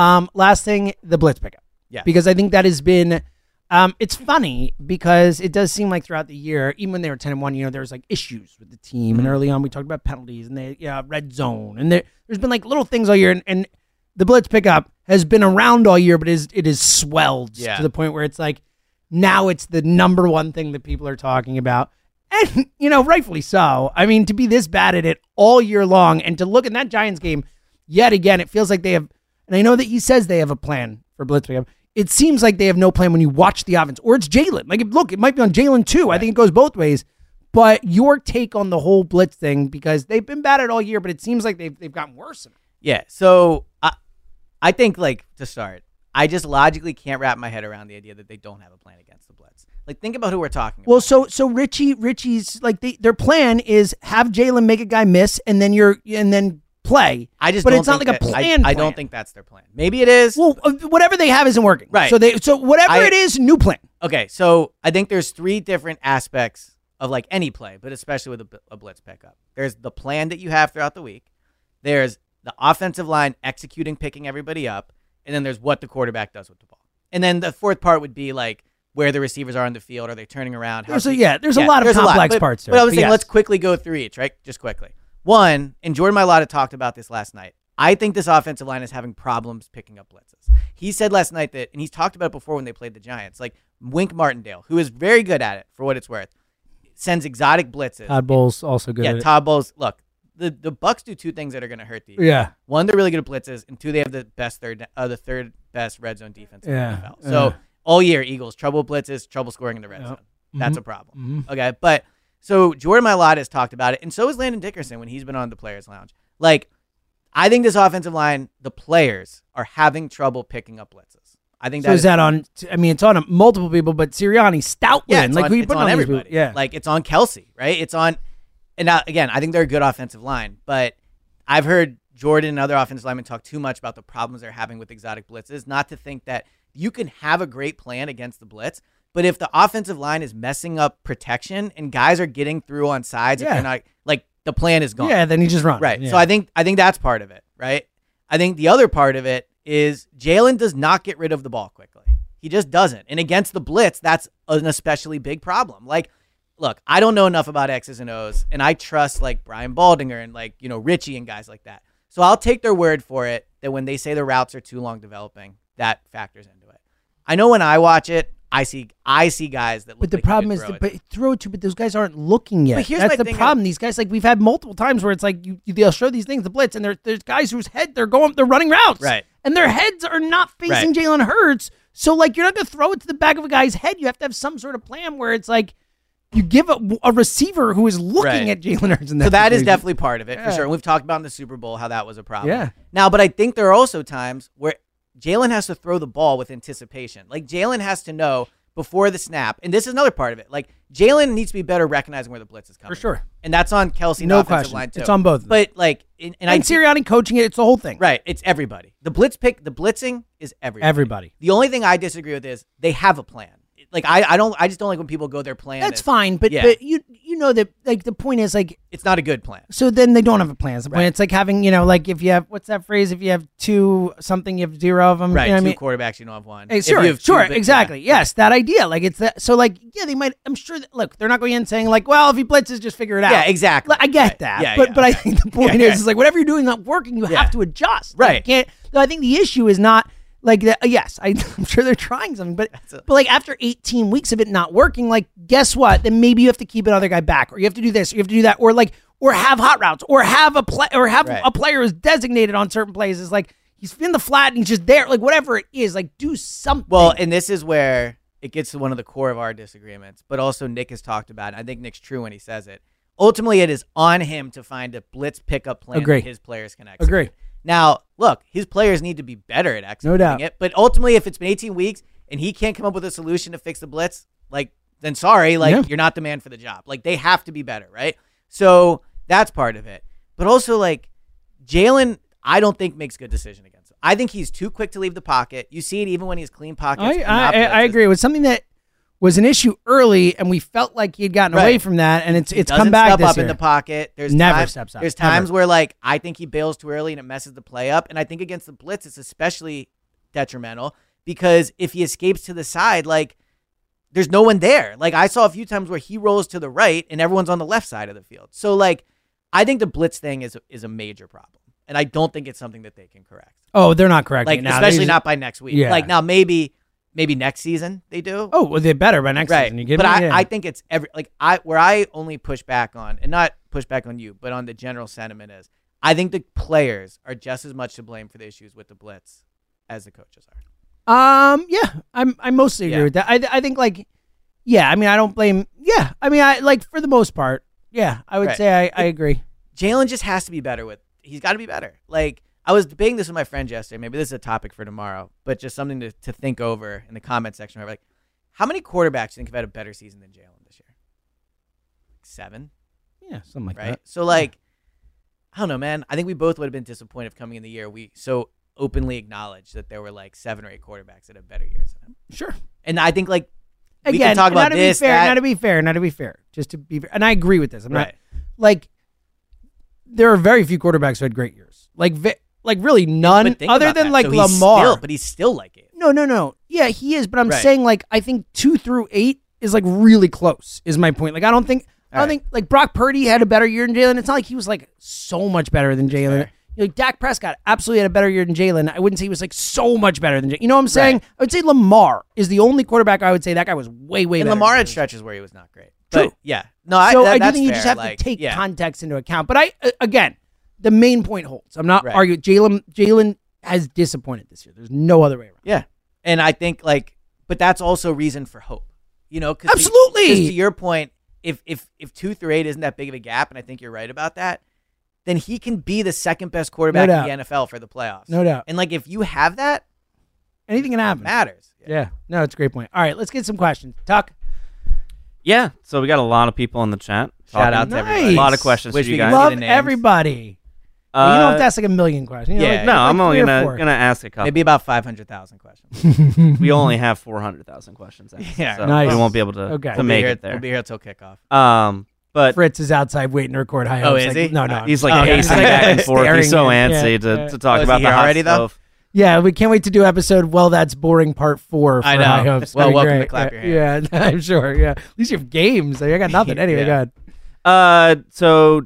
S1: Um, last thing, the blitz pickup.
S2: Yeah.
S1: Because I think that has been, um, it's funny because it does seem like throughout the year, even when they were ten and one, you know, there was like issues with the team, and early on we talked about penalties and the yeah red zone, and there, there's been like little things all year, and, and the blitz pickup has been around all year, but is it is swelled
S2: Yeah.
S1: to the point where it's like now it's the number one thing that people are talking about. And, you know, rightfully so. I mean, to be this bad at it all year long and to look in that Giants game yet again, it feels like they have, and I know that he says they have a plan for blitz pickup. It seems like they have no plan when you watch the offense, or it's Jalen. Like, look, it might be on Jalen too. I think it goes both ways. But your take on the whole blitz thing, because they've been bad at it all year, but it seems like they've, they've gotten worse.
S2: Yeah. So I, I think like to start, I just logically can't wrap my head around the idea that they don't have a plan against the blitz. Like think about who we're talking about.
S1: Well, so so Ritchie Ritchie's like they, their plan is have Jalen make a guy miss and then you're and then play.
S2: I just
S1: but
S2: don't
S1: it's not
S2: think
S1: like a
S2: that- I-
S1: plan.
S2: I, don't think that's their plan. Maybe it is.
S1: Well, uh, whatever they have isn't working.
S2: Right.
S1: So they so whatever
S2: I-
S1: it is, new plan.
S2: Okay, so I think there's three different aspects of like any play, but especially with a blitz pickup. There's the plan that you have throughout the week. There's the offensive line executing, picking everybody up, and then there's what the quarterback does with the ball. And then the fourth part would be like where the receivers are on the field. Are they turning around?
S1: There's a- yeah, there's a lot of complex
S2: But-
S1: parts to
S2: But I was saying,
S1: yes.
S2: let's quickly go through each, right? Just quickly. One, and Jordan Mailata talked about this last night. I think this offensive line is having problems picking up blitzes. He said last night that, and he's talked about it before when they played the Giants, like Wink Martindale, who is very good at it for what it's worth, sends exotic blitzes.
S5: Todd Bowles also good
S2: yeah,
S5: at it.
S2: Todd Bowles. Look, the the Bucs do two things that are going to hurt the
S5: Yeah.
S2: One, they're really good at blitzes, and two, they have the best third, uh, the third best red zone defense in the NFL. So
S5: yeah.
S2: all year, Eagles trouble blitzes, trouble scoring in the red
S5: Yep.
S2: zone. That's
S5: Mhm.
S2: a problem.
S5: Mhm.
S2: Okay, but so Jordan Mailata has talked about it, and so has Landon Dickerson when he's been on the Players Lounge. Like, I think this offensive line, the players are having trouble picking up blitzes. I think
S1: So is that on? I mean, it's on multiple people, but Sirianni, Stoutland,
S2: yeah,
S1: like
S2: on,
S1: who you put
S2: on
S1: on
S2: everybody.
S1: Yeah,
S2: like it's on Kelce, right? It's on, and now again, I think they're a good offensive line, but I've heard Jordan and other offensive linemen talk too much about the problems they're having with exotic blitzes. Not to think that you can have a great plan against the blitz, but if the offensive line is messing up protection and guys are getting through on sides, if
S1: Yeah.
S2: they're not like the plan is gone.
S1: yeah. Then he just runs.
S2: Right.
S1: Yeah.
S2: So I think I think that's part of it, right? I think the other part of it is Jalen does not get rid of the ball quickly. He just doesn't. And against the blitz, that's an especially big problem. Like, look, I don't know enough about X's and O's, and I trust like Brian Baldinger and like, you know, Ritchie and guys like that. So I'll take their word for it that when they say the routes are too long developing, that factors into it. I know when I watch it, I see I see guys that look
S1: But the
S2: like
S1: problem is,
S2: throw
S1: that,
S2: it.
S1: but throw it to, but those guys aren't looking yet.
S2: But here's
S1: That's
S2: my
S1: the
S2: thing,
S1: problem. These guys, like we've had multiple times where it's like you, they'll show these things, the blitz, and there, there's guys whose head they're going, they're running routes,
S2: Right.
S1: and their heads are not facing
S2: Right.
S1: Jalen Hurts. So like you're not gonna throw it to the back of a guy's head. You have to have some sort of plan where it's like you give a, a receiver who is looking
S2: Right.
S1: at Jalen Hurts. And
S2: so that is
S1: situation.
S2: definitely part of it for
S1: Yeah.
S2: sure. And we've talked about in the Super Bowl how that was a problem.
S1: Yeah.
S2: Now, but I think there are also times where Jalen has to throw the ball with anticipation. Like Jalen has to know before the snap, and this is another part of it. Like Jalen needs to be better recognizing where the blitz is coming.
S1: For sure.
S2: and that's on Kelce.
S1: No question.
S2: line too.
S1: It's on both.
S2: But like, and, and,
S1: and,
S2: I
S1: Sirianni coaching it. It's the whole thing.
S2: right, it's everybody. The blitz pick, the blitzing is everybody.
S1: Everybody.
S2: The only thing I disagree with is they have a plan. Like I, I don't, I just don't like when people go their plan.
S1: That's
S2: is-
S1: fine, but
S2: yeah,
S1: but you you know that like the point is like
S2: it's not a good plan.
S1: So then they don't have a plan. It's the point.
S2: Right.
S1: It's like having, you know, like if you have what's that phrase? If you have two something, you have zero of them.
S2: Right,
S1: You know what I
S2: two
S1: mean?
S2: quarterbacks, you don't have one.
S1: Hey,
S2: If
S1: sure,
S2: you have
S1: sure,
S2: big-
S1: exactly.
S2: yeah.
S1: Yes, that idea. Like it's that. So like, yeah, they might. I'm sure that. Look, they're not going in saying like, well, if he blitzes, just figure it out.
S2: Yeah, exactly.
S1: Like, I get
S2: Right.
S1: that.
S2: Yeah,
S1: but
S2: yeah,
S1: but I think the point is, is like whatever you're doing not working, you have to adjust. Like,
S2: Right.
S1: can't. No, I think the issue is not like that. Yes, I, I'm sure they're trying something, but
S2: a-
S1: but like after 18 weeks of it not working, like guess what? Then maybe you have to keep another guy back, or you have to do this, or you have to do that, or like or have hot routes, or have a play, or have
S2: Right.
S1: a player who's designated on certain plays. Is like he's in the flat and he's just there. Like whatever it is, like do something.
S2: Well, and this is where it gets to one of the core of our disagreements, but also Nick has talked about it. I think Nick's true when he says it. Ultimately, it is on him to find a blitz pickup plan
S1: Agree.
S2: that his players can execute.
S1: Agree.
S2: Now, look, his players need to be better at executing
S1: doubt.
S2: it, but ultimately, if it's been 18 weeks and he can't come up with a solution to fix the blitz, like, then sorry, like,
S1: Yeah.
S2: you're not the man for the job. Like, they have to be better, right? So that's part of it. But also, like, Jalen, I don't think makes good decision against him. I think he's too quick to leave the pocket. You see it even when he's clean pockets.
S1: I, I, I, I agree. It was something that was an issue early, and we felt like he had gotten away from that, and it's it's come back
S2: step
S1: this
S2: up
S1: year.
S2: in the pocket. There's
S1: Never
S2: times,
S1: steps up,
S2: There's times where like I think he bails too early and it messes the play up. And I think against the blitz, it's especially detrimental because if he escapes to the side, like there's no one there. Like I saw a few times where he rolls to the right and everyone's on the left side of the field. So like I think the blitz thing is is a major problem, and I don't think it's something that they can correct.
S1: oh, they're not correct.
S2: Like
S1: now.
S2: especially not by next week.
S1: Yeah.
S2: Like now maybe maybe next season they do.
S1: Oh, well, they're better by next
S2: right.
S1: season. You kidding
S2: but
S1: me?
S2: I,
S1: Yeah.
S2: I think it's every like I where I only push back on and not push back on you, but on the general sentiment is I think the players are just as much to blame for the issues with the blitz as the coaches are.
S1: Um, yeah, I'm I mostly agree
S2: Yeah.
S1: with that. I I think like, yeah, I mean I don't blame. Yeah, I mean I like for the most part. Yeah, I would
S2: Right.
S1: say I, I agree.
S2: Jalen just has to be better with. He's got to be better. Like I was debating this with my friend yesterday. Maybe this is a topic for tomorrow, but just something to, to think over in the comment section. Like, how many quarterbacks do you think have had a better season than Jalen this year? Seven,
S1: Yeah, something like
S2: right?
S1: that.
S2: So like, I don't know, man. I think we both would have been disappointed if coming in the year we so openly acknowledged that there were like seven or eight quarterbacks that have better years than him.
S1: Sure.
S2: And I think like we
S1: Again,
S2: can talk
S1: not
S2: about
S1: to
S2: this.
S1: be fair,
S2: that.
S1: not to be fair, not to be fair, just to be fair. And I agree with this. I'm
S2: Right.
S1: not like there are very few quarterbacks who had great years. Like like really none
S2: think
S1: other than
S2: that.
S1: like
S2: So
S1: Lamar.
S2: still- but he's still like it.
S1: No, no, no. Yeah, he is, but I'm
S2: Right.
S1: saying like I think two through eight is like really close. Is my point. Like I don't think I don't
S2: All right.
S1: think like Brock Purdy had a better year than Jalen. It's not like he was like so much better than Jalen. You know, Like Dak Prescott absolutely had a better year than Jalen. I wouldn't say he was like so much better than Jalen. You know what I'm saying?
S2: Right.
S1: I would say Lamar is the only quarterback I would say that guy was way way
S2: And
S1: better.
S2: Lamar had stretches where he was not great.
S1: True.
S2: But yeah, no, I,
S1: so
S2: that-
S1: I do think you
S2: fair.
S1: just have
S2: Like,
S1: to take
S2: yeah.
S1: context into account. But I uh, again, the main point holds. I'm not
S2: Right.
S1: arguing. Jalen Jalen has disappointed this year. There's no other way around.
S2: Yeah, and I think like, but that's also reason for hope. You know, cause
S1: Absolutely.
S2: To, 'cause to your point, if if if two through eight isn't that big of a gap, and I think you're right about that, then he can be the second best quarterback
S1: doubt.
S2: in the NFL for the playoffs.
S1: No doubt.
S2: And like, if you have that,
S1: Anything can happen.
S2: matters.
S1: Yeah. No, it's a great point. All right, let's get some questions. Tuck.
S5: Yeah, so we got a lot of people in the chat.
S2: Shout
S5: talking.
S2: out to
S1: Nice.
S2: everybody.
S5: A lot of questions
S2: Wish
S5: for you
S2: we
S5: guys.
S2: see
S1: Love
S2: the names.
S1: everybody. you
S5: Uh,
S1: don't have to ask like a million questions. You know,
S2: yeah,
S1: like-
S5: no,
S1: like
S5: I'm only gonna gonna ask a couple.
S2: Maybe about five hundred thousand questions.
S5: we only have four hundred thousand questions. asked,
S2: Yeah.
S5: so
S1: Nice.
S5: we won't be able to,
S1: Okay.
S5: to
S1: We'll
S2: be
S5: make
S2: here,
S5: it there.
S2: We'll be here till kickoff.
S5: Um, but
S1: Fritz is outside waiting to record high
S2: Oh,
S1: hopes.
S2: is
S1: Like,
S2: he?
S1: No, no.
S5: he's like
S2: Oh, yeah.
S5: pacing back and forth.
S1: Staring
S5: He's so antsy
S1: Yeah,
S5: to,
S1: yeah.
S5: to talk
S2: Oh,
S5: about
S2: he
S5: the
S2: here
S5: hot
S2: already, though?
S5: stove.
S1: Yeah, we can't wait to do episode. Well, that's boring part four. For
S2: I know.
S1: High hopes.
S2: Well,
S1: That'd be
S2: welcome to clap
S1: yeah,
S2: your
S1: Yeah, I'm sure. Yeah, at least you have games. I got nothing. Anyway,
S2: Yeah.
S1: go ahead.
S5: Uh, so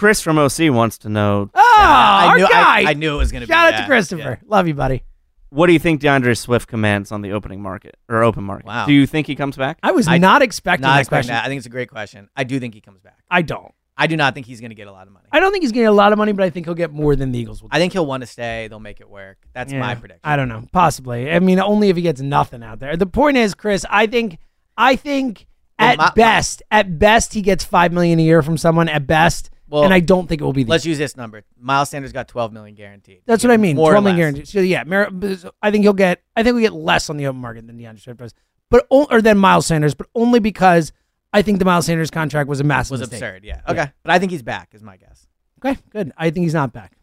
S5: Chris from OC wants to know
S1: Oh,
S2: I
S1: our
S2: knew.
S1: guy.
S2: I, I knew it was gonna be.
S1: Shout out
S2: yeah,
S1: to Christopher.
S2: yeah.
S1: Love you, buddy.
S5: what do you think DeAndre Swift commands on the opening market or open market?
S2: Wow.
S5: Do you think he comes back?
S1: I was
S2: I-
S1: not expecting
S2: Not
S1: that
S2: expecting
S1: question.
S2: that. I think it's a great question. I do think he comes back.
S1: I don't.
S2: I do not think he's going to get a lot of money.
S1: I don't think he's getting a lot of money, but I think he'll get more than the Eagles will.
S2: I think he'll want to stay. They'll make it work. That's my prediction.
S1: I don't know. Possibly. I mean, only if he gets nothing out there. The point is, Chris. I think. I think
S2: Well,
S1: at
S2: my- my-
S1: best, at best, he gets five million a year from someone. At best,
S2: Well,
S1: and I don't think it will be. The
S2: Let's use this number. Miles Sanders got 12 million guaranteed.
S1: That's what I mean.
S2: More
S1: Twelve million guaranteed. So yeah, Mar- I think he'll get. I think we get less on the open market than DeAndre Swift does, but or than Miles Sanders, but only because I think the Miles Sanders contract was a massive
S2: Was
S1: mistake.
S2: absurd. Yeah. Okay. But I think he's back. Is my guess.
S1: Okay, good. I think he's not back.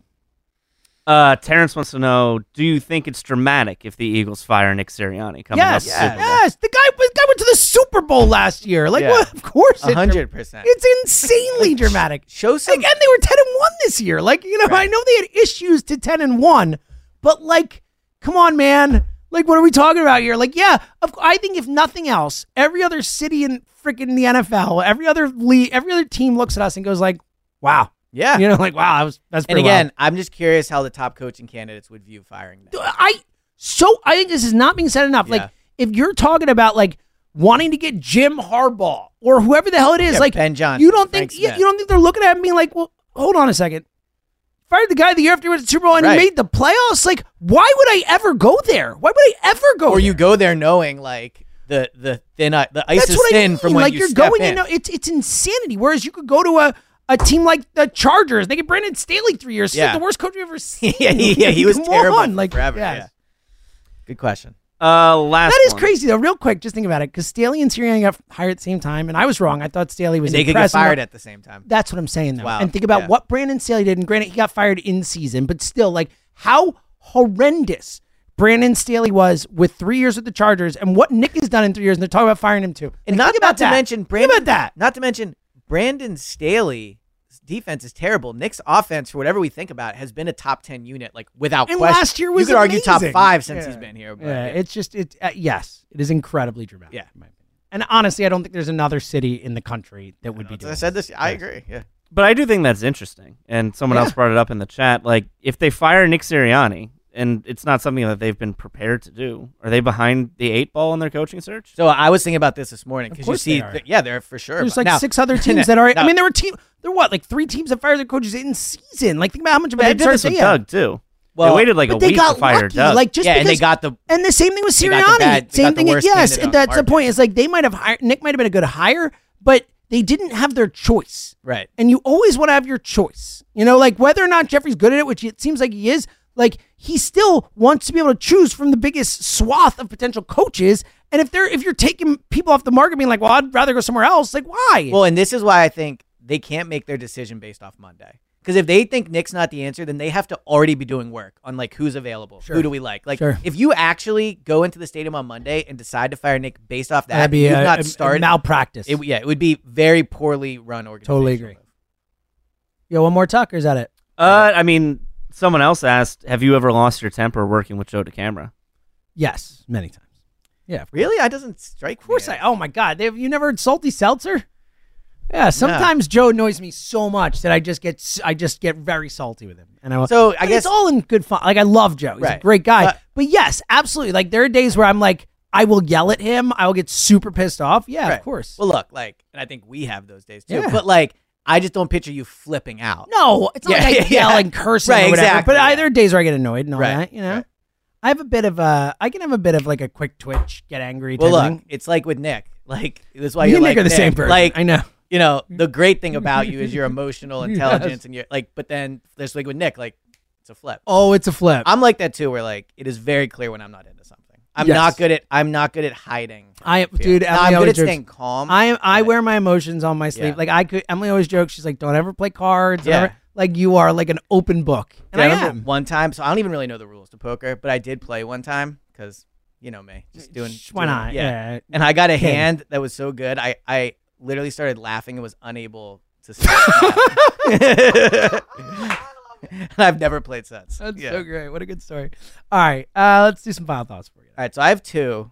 S5: Uh, Terrence wants to know: Do you think it's dramatic if the Eagles fire Nick Sirianni coming up?
S1: Yes,
S5: the Super Bowl?
S1: yes. The guy, the guy went to the Super Bowl last year. Like,
S2: Yeah.
S1: what? Of course, it's
S2: hundred percent.
S1: It's insanely dramatic.
S2: Show some.
S1: and they were ten and one this year. Like, you know, I know they had issues to ten and one, but like, come on, man. Like, what are we talking about here? Like, yeah, of, I think if nothing else, every other city in freaking the NFL, every other league, every other team looks at us and goes like, "Wow,"
S2: Yeah.
S1: you know, like, "Wow, that was that's."
S2: and
S1: pretty
S2: again,
S1: wild."
S2: I'm just curious how the top coaching candidates would view firing. Nick.
S1: I so I think this is not being said enough.
S2: Yeah.
S1: Like, if you're talking about like wanting to get Jim Harbaugh or whoever the hell it is,
S2: Yeah,
S1: like
S2: Ben Johnson,
S1: you don't
S2: Frank
S1: think you,
S2: Smith.
S1: you don't think they're looking at me like, well, hold on a second. Fired the guy the year after he went to the Super Bowl and
S2: Right.
S1: he made the playoffs. Like, why would I ever go there? Why would I ever go?
S2: Or you go there knowing like the the thin i- the ice
S1: That's
S2: is
S1: what I
S2: thin
S1: mean.
S2: from when
S1: like
S2: you
S1: you're
S2: step
S1: going
S2: in.
S1: in. know, it's it's insanity. Whereas you could go to a. A team like the Chargers, they get Brandon Staley three years.
S2: Yeah.
S1: the worst coach we've ever seen.
S2: yeah, he, yeah, he was
S1: Come
S2: terrible
S1: on, like
S2: forever.
S1: yes.
S2: Yeah. Good question.
S5: Uh, last
S1: That is
S5: one.
S1: crazy though. Real quick, just think about it. Because Staley and Sirianni got hired at the same time, and I was wrong. I thought Staley was
S2: And they could get
S1: impressive
S2: fired
S1: enough-
S2: at the same time.
S1: That's what I'm saying though.
S2: Wow.
S1: And think about
S2: Yeah.
S1: what Brandon Staley did. And granted, he got fired in season, but still, like how horrendous Brandon Staley was with three years with the Chargers, and what Nick has done in three years. And they're talking about firing him too.
S2: And
S1: Like,
S2: not,
S1: think about
S2: to
S1: that.
S2: mention
S1: Think
S2: Brandon.
S1: about that.
S2: Not to mention Brandon Staley's defense is terrible. Nick's offense, for whatever we think about, it, has been a top ten unit, like without
S1: And
S2: question.
S1: last year was
S2: you could argue top five since
S1: Yeah.
S2: he's been here. But
S1: Yeah, it's just it. Uh, yes, it is incredibly dramatic.
S2: Yeah.
S1: in my opinion. And honestly, I don't think there's another city in the country that would be doing.
S2: I said
S1: this.
S2: this. I agree. Yeah.
S5: But I do think that's interesting. And someone
S1: Yeah.
S5: else brought it up in the chat. Like, if they fire Nick Sirianni, and it's not something that they've been prepared to do. Are they behind the eight ball in their coaching search?
S2: So I was thinking about this this morning because you see,
S1: they are.
S2: th- yeah, they're for sure.
S1: There's
S2: but
S1: like
S2: now-
S1: six other teams that are. I mean, there were team. There were what like three teams that fired their coaches in season. Like think about how much of a
S5: But they
S1: head
S5: did
S1: start
S5: this with
S1: they had.
S5: Doug too.
S2: Well,
S5: they waited like
S1: but
S5: a
S1: they
S5: week
S1: got
S5: to fire
S1: lucky.
S5: Doug.
S1: Like just
S2: Yeah, and they got the-
S1: and the same thing with
S2: they
S1: Sirianni.
S2: got the bad- they
S1: same
S2: got the
S1: thing.
S2: worst
S1: yes, and
S2: the
S1: that's the
S2: market.
S1: point. It's like they might have hired Nick might have been a good hire, but they didn't have their choice.
S2: right.
S1: And you always want to have your choice. You know, like whether or not Jeffrey's good at it, which it seems like he is. Like he still wants to be able to choose from the biggest swath of potential coaches. And if they're if you're taking people off the market, being like, well, I'd rather go somewhere else. Like why?
S2: Well, and this is why I think they can't make their decision based off Monday. Because if they think Nick's not the answer, then they have to already be doing work on like who's available,
S1: Sure.
S2: who do we like. Like
S1: Sure.
S2: if you actually go into the stadium on Monday and decide to fire Nick based off that,
S1: That'd be
S2: you've
S1: a-
S2: not
S1: a- a
S2: started
S1: malpractice.
S2: It, yeah, it would be very poorly run organization.
S1: Totally agree. Yo, one more tuck, or is that it?
S5: Uh, I mean, someone else asked, "Have you ever lost your temper working with Joe DeCamara?"
S1: Yes, many times. Yeah,
S2: Really, that doesn't strike.
S1: Of course I. Oh my God, they have, you never heard salty seltzer? Yeah, sometimes Joe annoys me so much that I just get s- I just get very salty with him, and I
S2: So, I guess-
S1: it's all in good fun. Like I love Joe; he's a great guy.
S2: But-
S1: But, yes, absolutely. Like there are days where I'm like, I will yell at him. I will get super pissed off. Yeah,
S2: Right.
S1: of course.
S2: Well, look, like, and I think we have those days too.
S1: Yeah.
S2: But like, I just don't picture you flipping out.
S1: no, it's not
S2: Yeah,
S1: like I
S2: yeah,
S1: yell and cursing
S2: Right,
S1: or whatever.
S2: exactly,
S1: but I,
S2: yeah.
S1: there are days where I get annoyed and all
S2: Right,
S1: that. You know,
S2: right.
S1: I have a bit of a. I can have a bit of like a quick twitch, get angry.
S2: Well,
S1: type
S2: look,
S1: thing.
S2: it's like with Nick. Like that's why you're
S1: and
S2: like
S1: Nick are the same person.
S2: Like
S1: I know.
S2: You know, the great thing about you is your emotional intelligence and you're like. But then there's like with Nick, like it's a flip.
S1: Oh, it's a flip.
S2: I'm like that too, where like it is very clear when I'm not something. I'm
S1: Yes.
S2: not good at. I'm not good at hiding.
S1: I
S2: feel.
S1: dude,
S2: No, I'm good at
S1: jokes-
S2: staying calm.
S1: I am. I wear my emotions on my sleeve.
S2: Yeah.
S1: Like I could. Emily always jokes. She's like, "Don't ever play cards."
S2: Yeah.
S1: ever-" Like you are like an open book, and
S2: Dude,
S1: I,
S2: remember
S1: am.
S2: one time. So I don't even really know the rules to poker, but I did play one time because you know me, just doing.
S1: Why
S2: doing-
S1: not?
S2: Yeah.
S1: Yeah.
S2: And I got a hand that was so good. I I literally started laughing and was unable to stop. I've never played since.
S1: That's
S2: Yeah.
S1: so great. What a good story. All right, uh, let's do some final thoughts.
S2: All right, so I have two,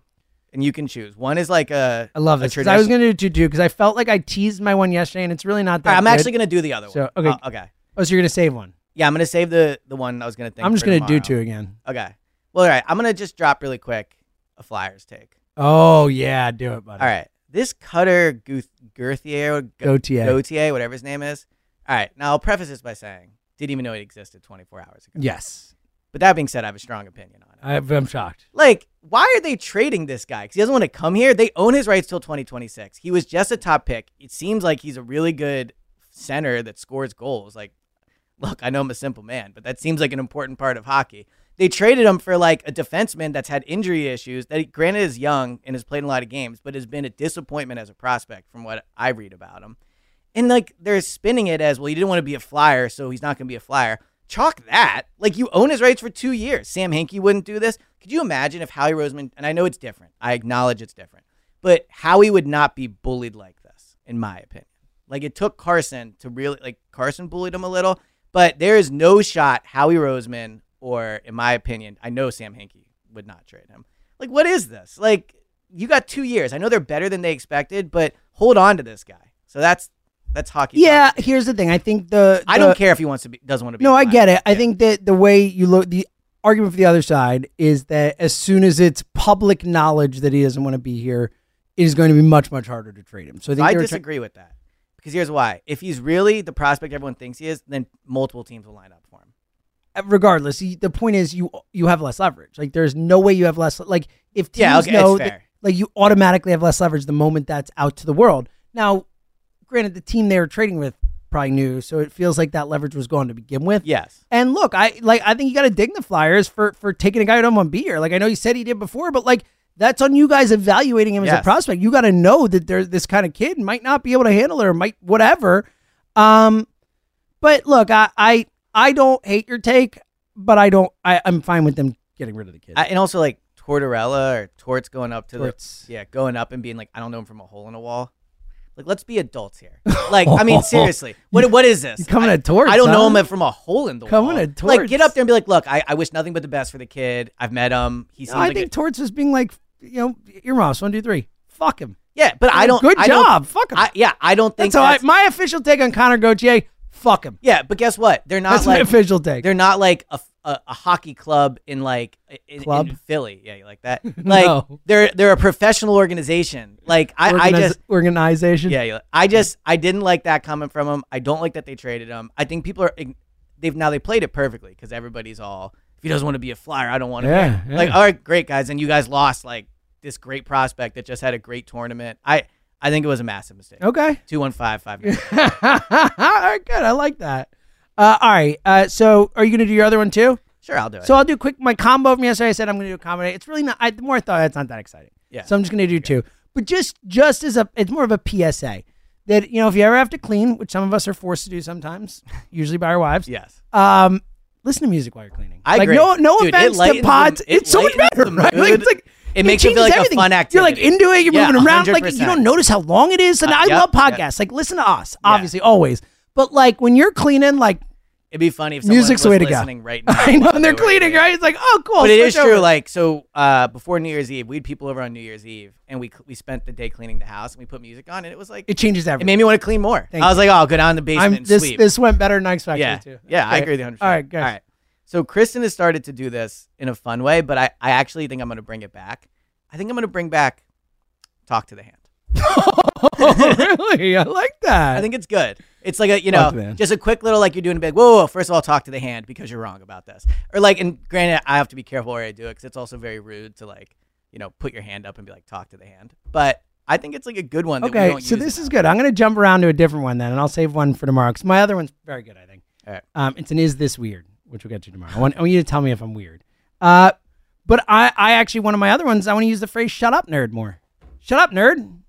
S2: and you can choose. One is like a.
S1: I love
S2: a
S1: this 'cause I was to do two because I felt like I teased my one yesterday and it's really not
S2: All
S1: that.
S2: right, I'm
S1: good.
S2: actually gonna do the other one.
S1: So okay,
S2: Uh, okay.
S1: Oh, so you're going to save one?
S2: Yeah, I'm gonna save the the one I was gonna think.
S1: I'm just
S2: to
S1: to do two again.
S2: Okay. Well, all right. I'm gonna just drop really quick a Flyers take.
S1: Oh yeah, do it, buddy.
S2: All right. This Cutter Guth- Girthier, G-
S1: Gauthier.
S2: Gauthier, whatever his name is. All right. Now I'll preface this by saying didn't even know it existed 24 hours ago.
S1: Yes,
S2: But that being said, I have a strong opinion on it.
S1: I, I'm shocked.
S2: Like, why are they trading this guy? Because he doesn't want to come here. They own his rights till 2026. He was just a top pick. It seems like he's a really good center that scores goals. Like, look, I know I'm a simple man, but that seems like an important part of hockey. They traded him for like a defenseman that's had injury issues. That he, granted is young and has played a lot of games, but has been a disappointment as a prospect from what I read about him. And like they're spinning it as well, he didn't want to be a flyer, so he's not going to be a flyer. Chalk that. Like you own his rights for two years. Sam Hinkie wouldn't do this. Could you imagine if Howie Roseman, and I know it's different, I acknowledge it's different, but Howie would not be bullied like this, in my opinion. Like it took Carson to really, like Carson bullied him a little, but there is no shot Howie Roseman, or in my opinion, I know Sam Hinkie would not trade him. Like, what is this? Like, you got two years. I know they're better than they expected, but hold on to this guy. So that's that's hockey.
S1: Yeah, here's the thing. I think the,
S2: I don't care if he wants to be doesn't want to be.
S1: No, I get it. I think that the way you look, the argument for the other side is that as soon as it's public knowledge that he doesn't want to be here, it is going to be much, much harder to trade him. So I think
S2: I
S1: they were try-
S2: disagree with that because here's why: if he's really the prospect everyone thinks he is, then multiple teams will line up for him.
S1: uh, regardless, the point is you you have less leverage. Like there's no way you have less. Like if teams
S2: Yeah, okay,
S1: know, that- like you automatically have less leverage the moment that's out to the world. Now, granted, the team they were trading with probably knew, so it feels like that leverage was gone to begin with.
S2: Yes.
S1: And look, I like I think you got to dig the Flyers for for taking a guy who don't want to be here. Like I know you said he did before, but like that's on you guys evaluating him as a prospect. You got to know that there's this kind of kid might not be able to handle it or might whatever. Um, but look, I I I don't hate your take, but I don't. I I'm fine with them getting rid of the kid.
S2: I, and also like Tortorella or Torts going up to
S1: Torts.
S2: the yeah going up and being like I don't know him from a hole in a wall. Like let's be adults here. Like I mean seriously, what what is this?
S1: You coming
S2: I,
S1: at Torts,
S2: I don't know him from a hole in the wall.
S1: Coming
S2: wall.
S1: at Torts.
S2: Like get up there and be like, look, I, I wish nothing but the best for the kid. I've met him. He
S1: No, I
S2: like
S1: think
S2: a,
S1: Torts is being like you know earmuffs one two three. Fuck him.
S2: yeah, but I don't.
S1: Good
S2: I don't-
S1: job. Fuck him.
S2: I, yeah, I don't think
S1: That's I, my official take on Connor Gauthier. Fuck him.
S2: Yeah, but guess what? They're not
S1: That's
S2: like
S1: my official take.
S2: They're not like a, a, a hockey club in like in,
S1: Club?
S2: in Philly. Yeah, you like that? Like
S1: No.
S2: they're they're a professional organization. Like I, I
S1: Organiz-
S2: just
S1: organization.
S2: yeah, you- I just I didn't like that coming from him. I don't like that they traded him. I think people are they've now they played it perfectly because everybody's all if he doesn't want to be a flyer, I don't want to.
S1: Yeah, yeah.
S2: Like all right, great guys, and you guys lost like this great prospect that just had a great tournament. I I think it was a massive mistake.
S1: Okay.
S2: Two one five five.
S1: all right, good. I like that. Uh, all right. Uh, so, are you going to do your other one too?
S2: Sure, I'll do it.
S1: So I'll do quick my combo from yesterday. I said I'm going to do a comedy. It's really not. I, the more I thought, it's not that exciting.
S2: Yeah.
S1: So I'm just going to do two. But just just as a, it's more of a PSA that you know if you ever have to clean, which some of us are forced to do sometimes, usually by our wives.
S2: Yes.
S1: Um, listen to music while you're cleaning.
S2: I
S1: like
S2: agree.
S1: no no
S2: Dude,
S1: offense to
S2: lightens the-
S1: pods.
S2: it
S1: it's so much better, right? Like, it's like
S2: It makes it feel
S1: changes
S2: like a
S1: everything.
S2: fun
S1: You're like into it. You're
S2: Yeah,
S1: moving around. Like you don't notice how long it is. And
S2: Uh,
S1: I
S2: yep,
S1: love
S2: yep.
S1: podcasts. Like listen to us, obviously, always. But like when you're cleaning, like
S2: It'd be funny if someone
S1: music's the
S2: was
S1: way to go.
S2: listening right now.
S1: I know, and they're
S2: They
S1: cleaning, right? It's like, oh, cool.
S2: but it is
S1: switch
S2: true. Like so, uh, before New Year's Eve, we had people over on New Year's Eve, and we we spent the day cleaning the house, and we put music on, and it was like
S1: it changes everything.
S2: it made me want to clean more.
S1: Thank
S2: I was
S1: you.
S2: like, oh, I'll go down in the basement
S1: I'm,
S2: and
S1: this
S2: sleep.
S1: this went better than I expected
S2: yeah,
S1: to.
S2: yeah, I agree with you 100.
S1: All right, good.
S2: all right. So Kristen has started to do this in a fun way, but I I actually think I'm going to bring it back. I think I'm going to bring back talk to the hand.
S1: really? I like that.
S2: I think it's good. It's like a you know
S1: hand.
S2: just a quick little like you're doing a big whoa, whoa, whoa first of all talk to the hand because you're wrong about this or like and granted I have to be careful where I do it because it's also very rude to like you know put your hand up and be like talk to the hand but I think it's like a good one. That we
S1: okay, so this is good. I'm going to jump around to a different one then, and I'll save one for tomorrow because my other one's very good. I think.
S2: All right.
S1: Um, it's an is this weird, which we'll get to tomorrow. I want, I want you to tell me if I'm weird. Uh, but I, I actually one of my other ones. I want to use the phrase "shut up, nerd" more. Shut up, nerd.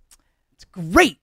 S1: Great.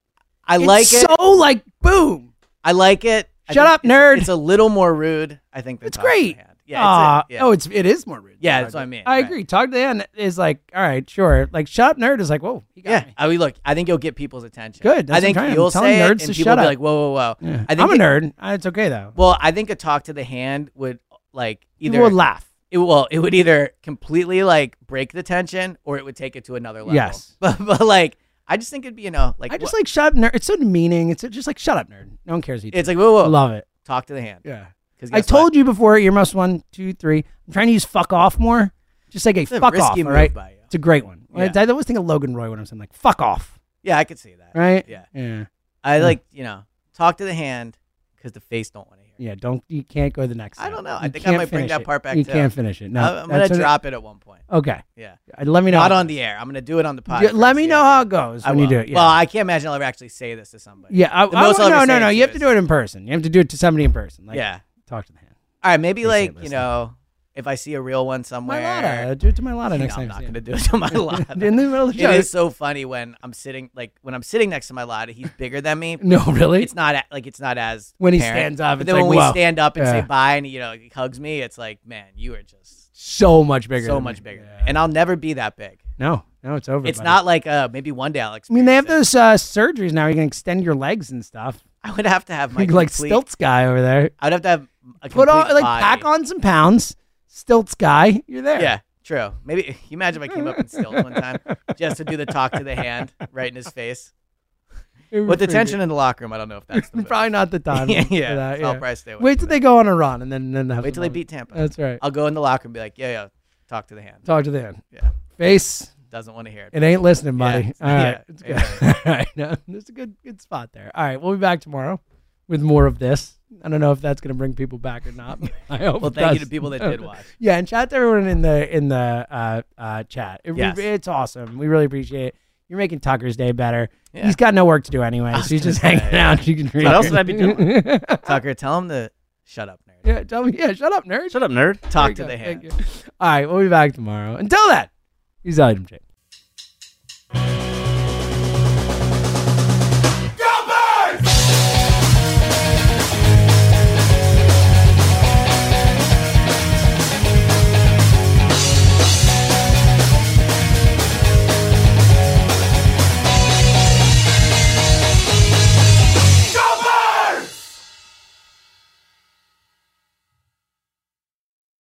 S2: I
S1: It's
S2: like it.
S1: So like boom.
S2: I like it.
S1: Shut up,
S2: it's-
S1: nerd.
S2: It's a little more rude. I think.
S1: It's
S2: talk to the
S1: great.
S2: Yeah. It's yeah.
S1: Oh, it's it is more rude.
S2: Yeah, that's what I mean,
S1: I
S2: right.
S1: agree. Talk to the end is like, all right, sure. Like, shut up, nerd is like, whoa, he got
S2: yeah.
S1: me.
S2: I mean, look. I think you'll get people's attention.
S1: Good,
S2: I think you'll say it,
S1: nerds
S2: and
S1: to
S2: people
S1: shut
S2: will be
S1: up.
S2: like, whoa, whoa, whoa.
S1: Yeah.
S2: I think
S1: I'm a
S2: it-
S1: nerd. Uh, It's okay though.
S2: Well, I think a talk to the hand would like either
S1: People would laugh.
S2: It, well, it would either completely like break the tension or it would take it to another level.
S1: Yes.
S2: but, but like I just think it'd be you know like
S1: I just like shut up, nerd. It's so demeaning. It's just like shut up, nerd. No one cares. What you
S2: it's
S1: do.
S2: like whoa whoa
S1: love it.
S2: talk to the hand.
S1: Yeah.
S2: 'Cause
S1: I told you before. Earmuffs one, two, three. I'm trying to use fuck off more. Just like a fuck
S2: risky
S1: off. All
S2: move
S1: right.
S2: by you.
S1: It's a great one.
S2: Yeah.
S1: I always think of Logan Roy when I'm saying like fuck off.
S2: Yeah, I could see that.
S1: Right.
S2: Yeah.
S1: Yeah.
S2: I like you know talk to the hand because the face don't want to hear.
S1: Yeah. Don't. You can't go to the next.
S2: I don't know. I think I might bring that
S1: it.
S2: part back.
S1: You
S2: too.
S1: can't finish it. No.
S2: I'm, I'm gonna drop it at one point.
S1: Okay.
S2: Yeah.
S1: Uh, Let me know.
S2: Not on the air. I'm gonna do it on the podcast.
S1: Yeah, let me know how it goes
S2: I
S1: when you do it. Yeah.
S2: Well, I can't imagine I'll ever actually say this to somebody.
S1: yeah. I, I-
S2: I'll
S1: no, no, no. You have to do it in person. You have to do it to somebody in person. Like,
S2: Yeah.
S1: Talk to the hand.
S2: All right, maybe
S1: They
S2: like you know, if I see a real one somewhere,
S1: Lotta. Do it to Mailata next
S2: I'm
S1: time
S2: not
S1: you
S2: gonna do it to Mailata.
S1: In the middle of the show.
S2: It is so funny when I'm sitting like when I'm sitting next to Mailata, he's bigger than me.
S1: No, really?
S2: It's not like it's not as
S1: When he
S2: apparent.
S1: stands up,
S2: But then
S1: like,
S2: when
S1: whoa.
S2: we stand up and
S1: Yeah.
S2: say bye, and you know he hugs me, it's like, man, you are just
S1: so much bigger.
S2: so much
S1: me.
S2: bigger, and I'll never be that big.
S1: No, no, it's over.
S2: It's
S1: buddy.
S2: not like uh maybe one day I'll
S1: I mean, they have
S2: it.
S1: those uh, surgeries now. You can extend your legs and stuff.
S2: I would have to have my
S1: like
S2: complete,
S1: stilts guy over there.
S2: I'd have to have a
S1: Put on like
S2: body.
S1: pack on some pounds. Stilts guy, you're there.
S2: Yeah, true. Maybe you imagine if I came up in stilts one time just to do the talk to the hand right in his face. With the tension
S1: me.
S2: in the locker room, I don't know if that's the.
S1: Probably not the time.
S2: Yeah,
S1: for
S2: yeah,
S1: that,
S2: I'll probably stay
S1: Wait till they go on a run and then then have
S2: Wait till they beat Tampa.
S1: That's right.
S2: I'll go in the locker and be like, yeah, yeah, talk to the hand.
S1: Talk to the hand.
S2: Yeah.
S1: Face.
S2: Doesn't want to hear it.
S1: It ain't listening, buddy.
S2: Yeah,
S1: All right.
S2: yeah,
S1: It's good.
S2: yeah.
S1: All right. No, there's a good good spot there. All right. We'll be back tomorrow with more of this. I don't know if that's going to bring people back or not. I hope.
S2: Well, thank you to people that did watch.
S1: Yeah, and shout out to everyone in the in the uh, uh, chat. It,
S2: Yes.
S1: It's awesome. We really appreciate it. You're making Tucker's day better.
S2: Yeah.
S1: He's got no work to do anyway, so he's just
S2: gonna
S1: hanging
S2: say,
S1: out. You can read.
S5: What else would I be doing?
S2: Tucker, tell him to shut up, nerd.
S1: yeah, tell me. Yeah, shut up, nerd.
S5: Shut up, nerd.
S2: Talk to
S1: you
S2: the
S1: go.
S2: hand.
S1: All right, we'll be back tomorrow. Until then, he's Item Jake.